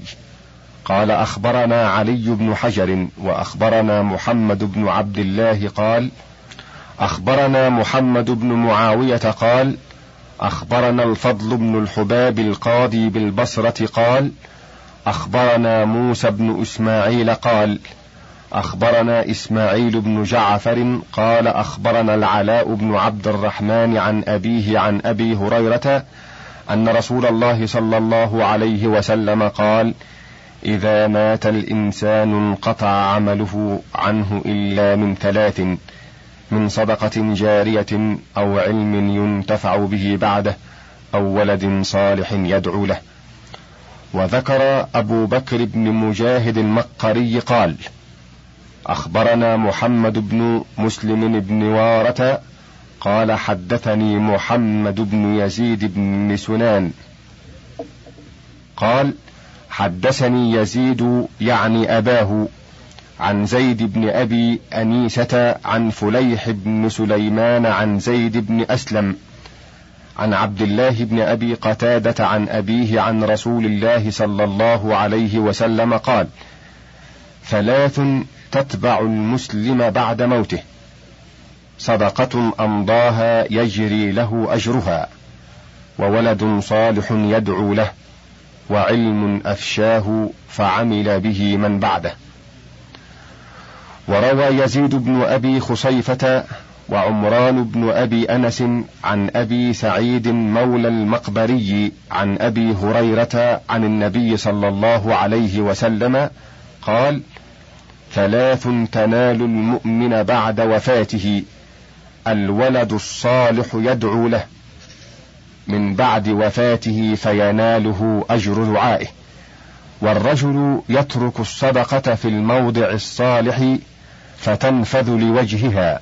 قال أخبرنا علي بن حجر وأخبرنا محمد بن عبد الله قال أخبرنا محمد بن معاوية قال أخبرنا الفضل بن الحباب القاضي بالبصرة قال أخبرنا موسى بن إسماعيل قال أخبرنا إسماعيل بن جعفر قال أخبرنا العلاء بن عبد الرحمن عن أبيه عن أبي هريرة أن رسول الله صلى الله عليه وسلم قال إذا مات الإنسان انقطع عمله عنه إلا من ثلاث من صدقة جارية أو علم ينتفع به بعده أو ولد صالح يدعو له. وذكر أبو بكر بن مجاهد المقري قال أخبرنا محمد بن مسلم بن واره قال حدثني محمد بن يزيد بن سنان. قال حدثني يزيد يعني أباه عن زيد بن أبي أنيسة عن فليح بن سليمان عن زيد بن أسلم عن عبد الله بن أبي قتادة عن أبيه عن رسول الله صلى الله عليه وسلم قال ثلاث تتبع المسلم بعد موته صدقة أمضاها يجري له أجرها وولد صالح يدعو له وعلم أفشاه فعمل به من بعده. وروى يزيد بن أبي خصيفة وعمران بن أبي أنس عن أبي سعيد مولى المقبري عن أبي هريرة عن النبي صلى الله عليه وسلم قال ثلاث تنال المؤمن بعد وفاته الولد الصالح يدعو له من بعد وفاته فيناله أجر دعائه. والرجل يترك الصدقة في الموضع الصالح فتنفذ لوجهها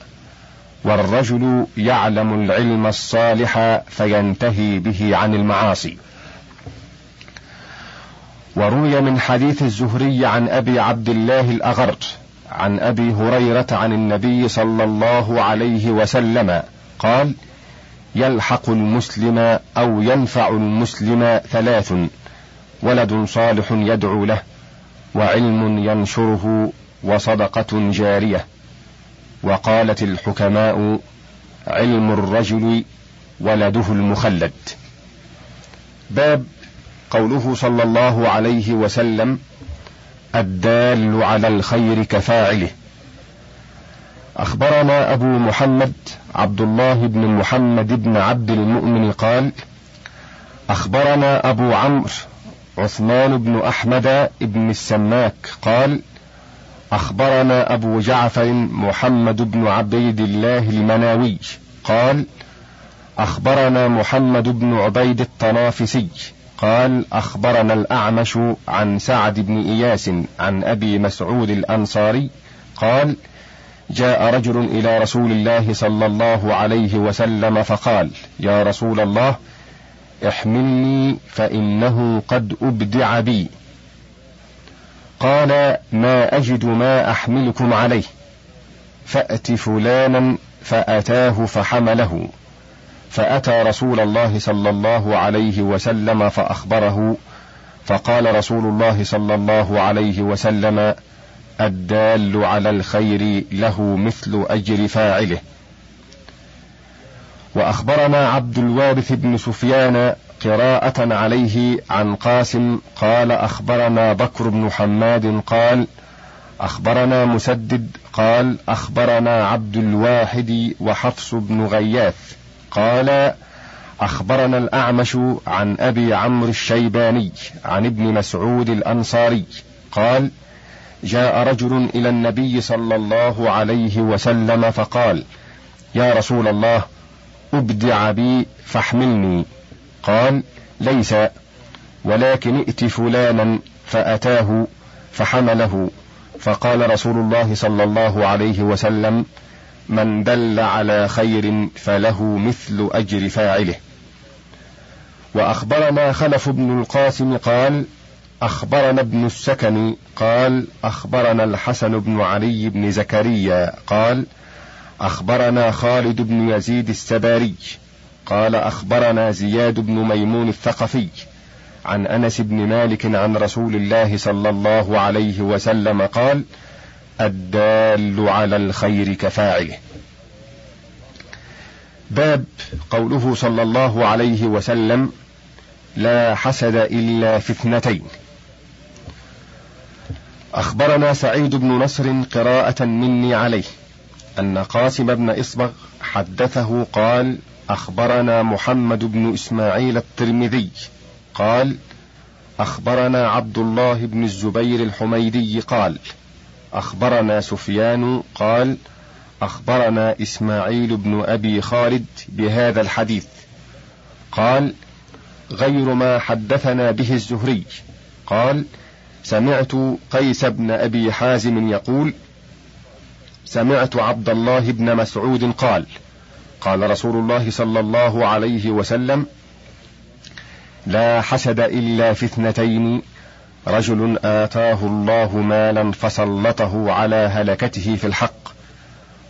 والرجل يعلم العلم الصالح فينتهي به عن المعاصي. وروي من حديث الزهري عن أبي عبد الله الاغر عن أبي هريرة عن النبي صلى الله عليه وسلم قال يلحق المسلم أو ينفع المسلم ثلاث ولد صالح يدعو له وعلم ينشره وصدقة جارية. وقالت الحكماء علم الرجل ولده المخلد. باب قوله صلى الله عليه وسلم الدال على الخير كفاعله. أخبرنا أبو محمد عبد الله بن محمد بن عبد المؤمن قال أخبرنا أبو عمرو عثمان بن أحمد بن السماك قال أخبرنا أبو جعفر محمد بن عبيد الله المناوي قال أخبرنا محمد بن عبيد الطنافسي قال أخبرنا الأعمش عن سعد بن إياس عن أبي مسعود الأنصاري قال جاء رجل إلى رسول الله صلى الله عليه وسلم فقال يا رسول الله احملني فإنه قد أبدع بي. قال ما أجد ما أحملكم عليه. فأت فلانا فأتاه فحمله. فأتى رسول الله صلى الله عليه وسلم فأخبره. فقال رسول الله صلى الله عليه وسلم الدال على الخير له مثل أجر فاعله. وأخبرنا عبد الوارث بن سفيان قراءة عليه عن قاسم قال أخبرنا بكر بن حماد قال أخبرنا مسدد قال أخبرنا عبد الواحد وحفص بن غياث قال أخبرنا الأعمش عن أبي عمرو الشيباني عن ابن مسعود الأنصاري قال جاء رجل إلى النبي صلى الله عليه وسلم فقال يا رسول الله أبدع بي فاحملني. قال ليس ولكن ائت فلانا فأتاه فحمله. فقال رسول الله صلى الله عليه وسلم من دل على خير فله مثل أجر فاعله. وأخبرنا خلف بن القاسم قال أخبرنا ابن السكن قال أخبرنا الحسن بن علي بن زكريا قال أخبرنا خالد بن يزيد السباري قال أخبرنا زياد بن ميمون الثقفي عن أنس بن مالك عن رسول الله صلى الله عليه وسلم قال الدال على الخير كفاعله. باب قوله صلى الله عليه وسلم لا حسد إلا في اثنتين. أخبرنا سعيد بن نصر قراءة مني عليه. أن قاسم بن إصبغ حدثه قال أخبرنا محمد بن إسماعيل الترمذي. قال أخبرنا عبد الله بن الزبير الحميدي قال أخبرنا سفيان قال أخبرنا إسماعيل بن أبي خالد بهذا الحديث. قال غير ما حدثنا به الزهري. قال سمعت قيس بن أبي حازم يقول سمعت عبد الله بن مسعود قال قال رسول الله صلى الله عليه وسلم لا حسد إلا في اثنتين رجل آتاه الله مالا فسلطه على هلكته في الحق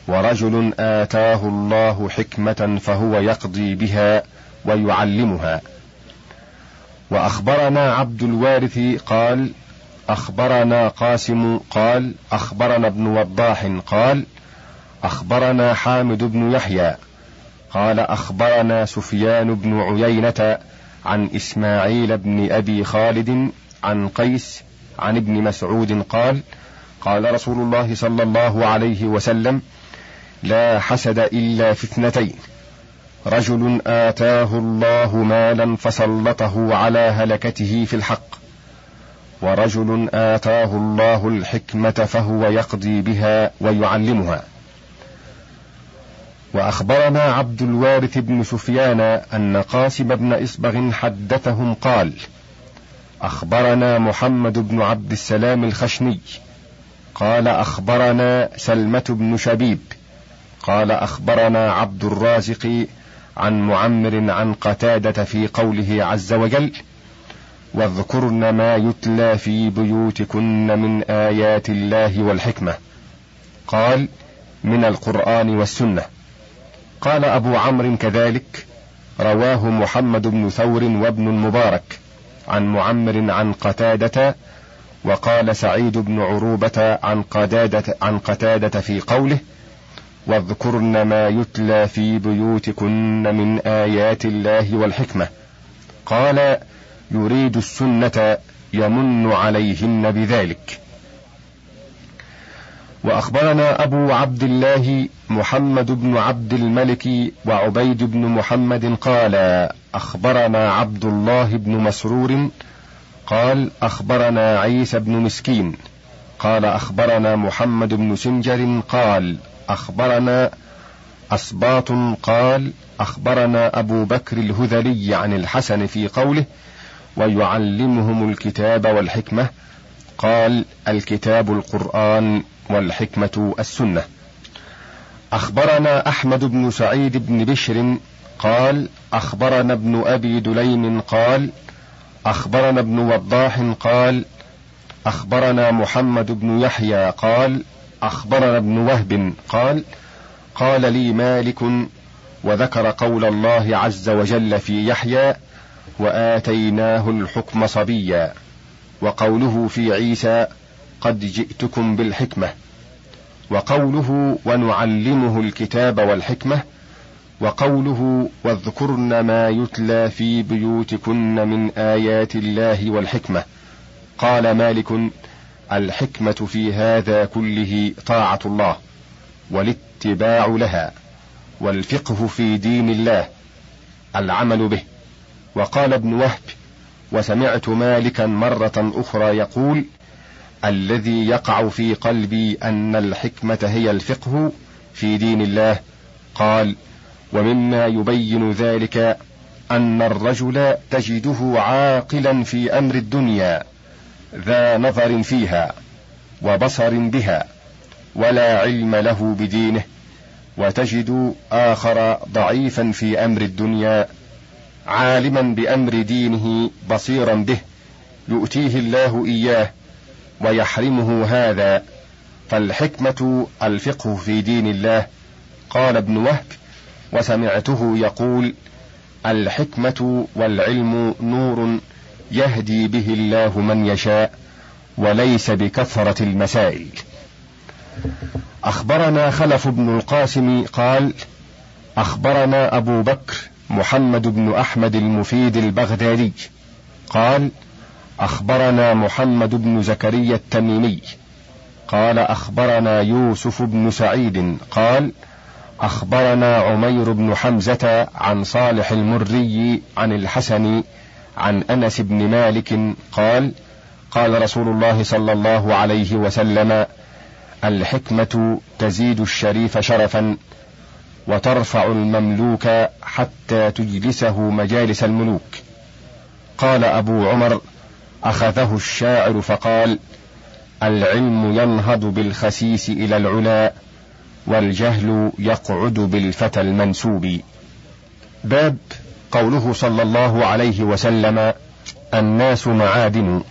ورجل آتاه الله حكمة فهو يقضي بها ويعلمها. وأخبرنا عبد الوارث قال أخبرنا قاسم قال أخبرنا ابن وضاح قال أخبرنا حامد بن يحيى قال أخبرنا سفيان بن عيينة عن إسماعيل بن أبي خالد عن قيس عن ابن مسعود قال قال رسول الله صلى الله عليه وسلم لا حسد إلا في اثنتين رجل آتاه الله مالا فسلطه على هلكته في الحق. ورجل آتاه الله الحكمة فهو يقضي بها ويعلمها. وأخبرنا عبد الوارث بن سفيان أن قاسم بن إصبغ حدثهم قال أخبرنا محمد بن عبد السلام الخشني. قال أخبرنا سلمة بن شبيب. قال أخبرنا عبد الرازق عن معمر عن قتادة في قوله عز وجل واذكرن ما يتلى في بيوتكن من آيات الله والحكمة. قال من القرآن والسنة. قال أبو عمرو كذلك رواه محمد بن ثور وابن المبارك عن معمر عن قتادة وقال سعيد بن عروبة عن قتادة عن قتادة في قوله واذكرن ما يتلى في بيوتكن من آيات الله والحكمة. قال يريد السنة يمن عليهن بذلك. وأخبرنا أبو عبد الله محمد بن عبد الملك وعبيد بن محمد قال أخبرنا عبد الله بن مسرور قال أخبرنا عيسى بن مسكين قال أخبرنا محمد بن سنجر قال أخبرنا أسباط قال أخبرنا أبو بكر الهذلي عن الحسن في قوله ويعلمهم الكتاب والحكمة. قال الكتاب القرآن والحكمة السنة. أخبرنا أحمد بن سعيد بن بشر قال أخبرنا ابن أبي دليم قال أخبرنا ابن وضاح قال أخبرنا محمد بن يحيى قال أخبرنا ابن وهب قال قال لي مالك وذكر قول الله عز وجل في يحيى وآتيناه الحكم صبيا وقوله في عيسى قد جئتكم بالحكمة وقوله ونعلمه الكتاب والحكمة وقوله واذكرن ما يتلى في بيوتكن من آيات الله والحكمة قال مالك الحكمة في هذا كله طاعة الله والاتباع لها والفقه في دين الله العمل به وقال ابن وهب وسمعت مالكا مرة أخرى يقول الذي يقع في قلبي أن الحكمة هي الفقه في دين الله. قال ومما يبين ذلك أن الرجل تجده عاقلا في أمر الدنيا ذا نظر فيها وبصر بها ولا علم له بدينه وتجد آخر ضعيفا في أمر الدنيا عالما بأمر دينه بصيرا به يؤتيه الله إياه ويحرمه هذا. فالحكمة الفقه في دين الله. قال ابن وهب وسمعته يقول الحكمة والعلم نور يهدي به الله من يشاء وليس بكثرة المسائل. أخبرنا خلف بن القاسم قال أخبرنا أبو بكر محمد بن أحمد المفيد البغدادي. قال أخبرنا محمد بن زكريا التميمي. قال أخبرنا يوسف بن سعيد. قال أخبرنا عمير بن حمزة عن صالح المري عن الحسن عن أنس بن مالك. قال قال رسول الله صلى الله عليه وسلم الحكمة تزيد الشريف شرفا. وترفع المملوك حتى تجلسه مجالس الملوك. قال أبو عمر أخذه الشاعر فقال العلم ينهض بالخسيس إلى العلا والجهل يقعد بالفتى المنسوب. باب قوله صلى الله عليه وسلم الناس معادن.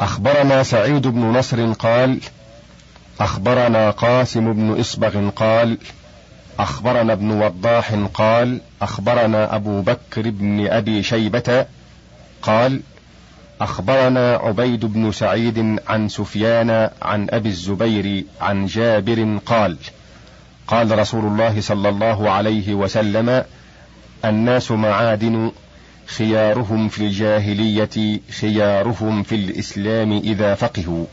أخبرنا سعيد بن نصر قال أخبرنا قاسم بن إصبغ قال أخبرنا ابن وضاح قال أخبرنا أبو بكر بن أبي شيبة قال أخبرنا عبيد بن سعيد عن سفيان عن أبي الزبير عن جابر قال قال رسول الله صلى الله عليه وسلم الناس معادن خيارهم في الجاهلية خيارهم في الإسلام إذا فقهوا.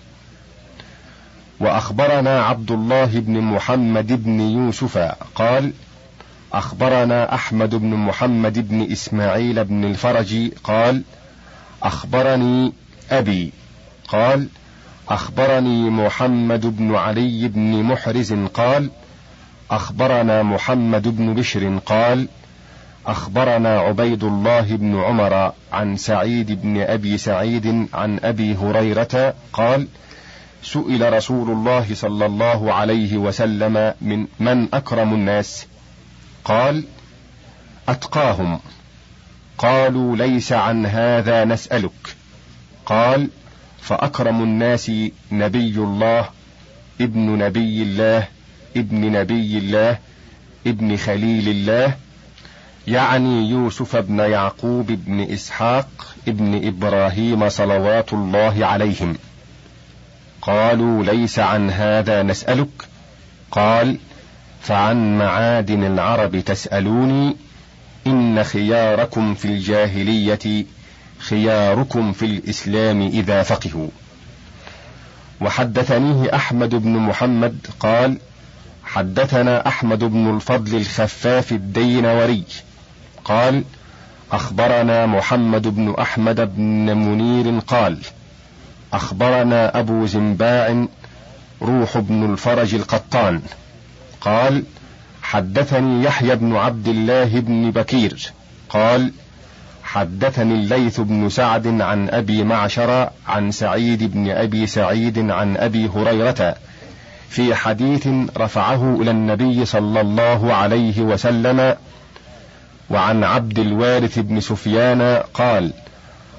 وأخبرنا عبد الله بن محمد بن يوسف قال أخبرنا أحمد بن محمد بن إسماعيل بن الفرج قال أخبرني أبي قال أخبرني محمد بن علي بن محرز قال أخبرنا محمد بن بشر قال أخبرنا عبيد الله بن عمر عن سعيد بن أبي سعيد عن أبي هريرة قال سئل رسول الله صلى الله عليه وسلم من من أكرم الناس؟ قال أتقاهم. قالوا ليس عن هذا نسألك. قال فأكرم الناس نبي الله ابن نبي الله ابن نبي الله ابن خليل الله يعني يوسف بن يعقوب بن إسحاق ابن إبراهيم صلوات الله عليهم. قالوا ليس عن هذا نسألك. قال فعن معادن العرب تسألوني إن خياركم في الجاهلية خياركم في الإسلام إذا فقهوا. وحدثنيه أحمد بن محمد قال حدثنا أحمد بن الفضل الخفاف الدينوري. قال أخبرنا محمد بن أحمد بن منير قال أخبرنا أبو زنباع روح بن الفرج القطان. قال حدثني يحيى بن عبد الله بن بكير. قال حدثني الليث بن سعد عن أبي معشر عن سعيد بن أبي سعيد عن أبي هريرة في حديث رفعه إلى النبي صلى الله عليه وسلم وعن عبد الوارث بن سفيان قال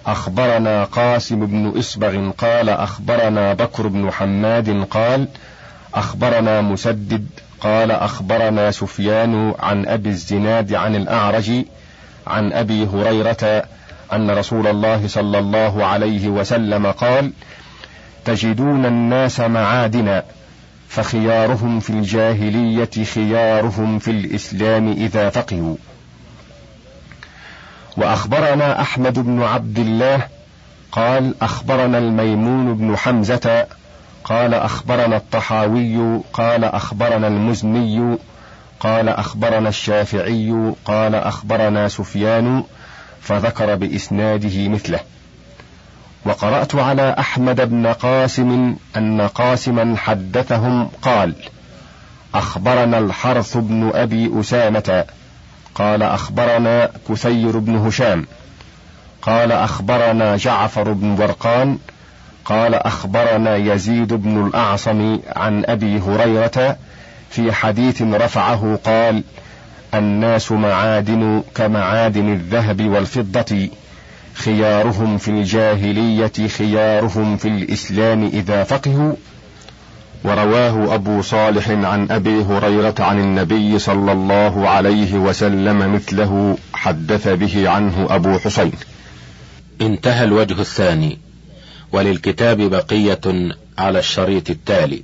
أخبرنا قاسم بن اسبغ قال أخبرنا بكر بن حماد قال أخبرنا مسدد قال أخبرنا سفيان عن أبي الزناد عن الأعرج عن أبي هريرة أن رسول الله صلى الله عليه وسلم قال تجدون الناس معادن فخيارهم في الجاهلية خيارهم في الإسلام إذا فقهوا. وأخبرنا أحمد بن عبد الله قال أخبرنا الميمون بن حمزة قال أخبرنا الطحاوي قال أخبرنا المزني قال أخبرنا الشافعي قال أخبرنا سفيان فذكر بإسناده مثله. وقرأت على أحمد بن قاسم أن قاسما حدثهم قال أخبرنا الحرث بن أبي أسامة قال أخبرنا كثير بن هشام. قال أخبرنا جعفر بن برقان قال أخبرنا يزيد بن الأعصم عن أبي هريرة في حديث رفعه قال الناس معادن كمعادن الذهب والفضة خيارهم في الجاهلية خيارهم في الإسلام إذا فقهوا. ورواه أبو صالح عن أبي هريرة عن النبي صلى الله عليه وسلم مثله حدث به عنه أبو حسين. انتهى الوجه الثاني وللكتاب بقية على الشريط التالي.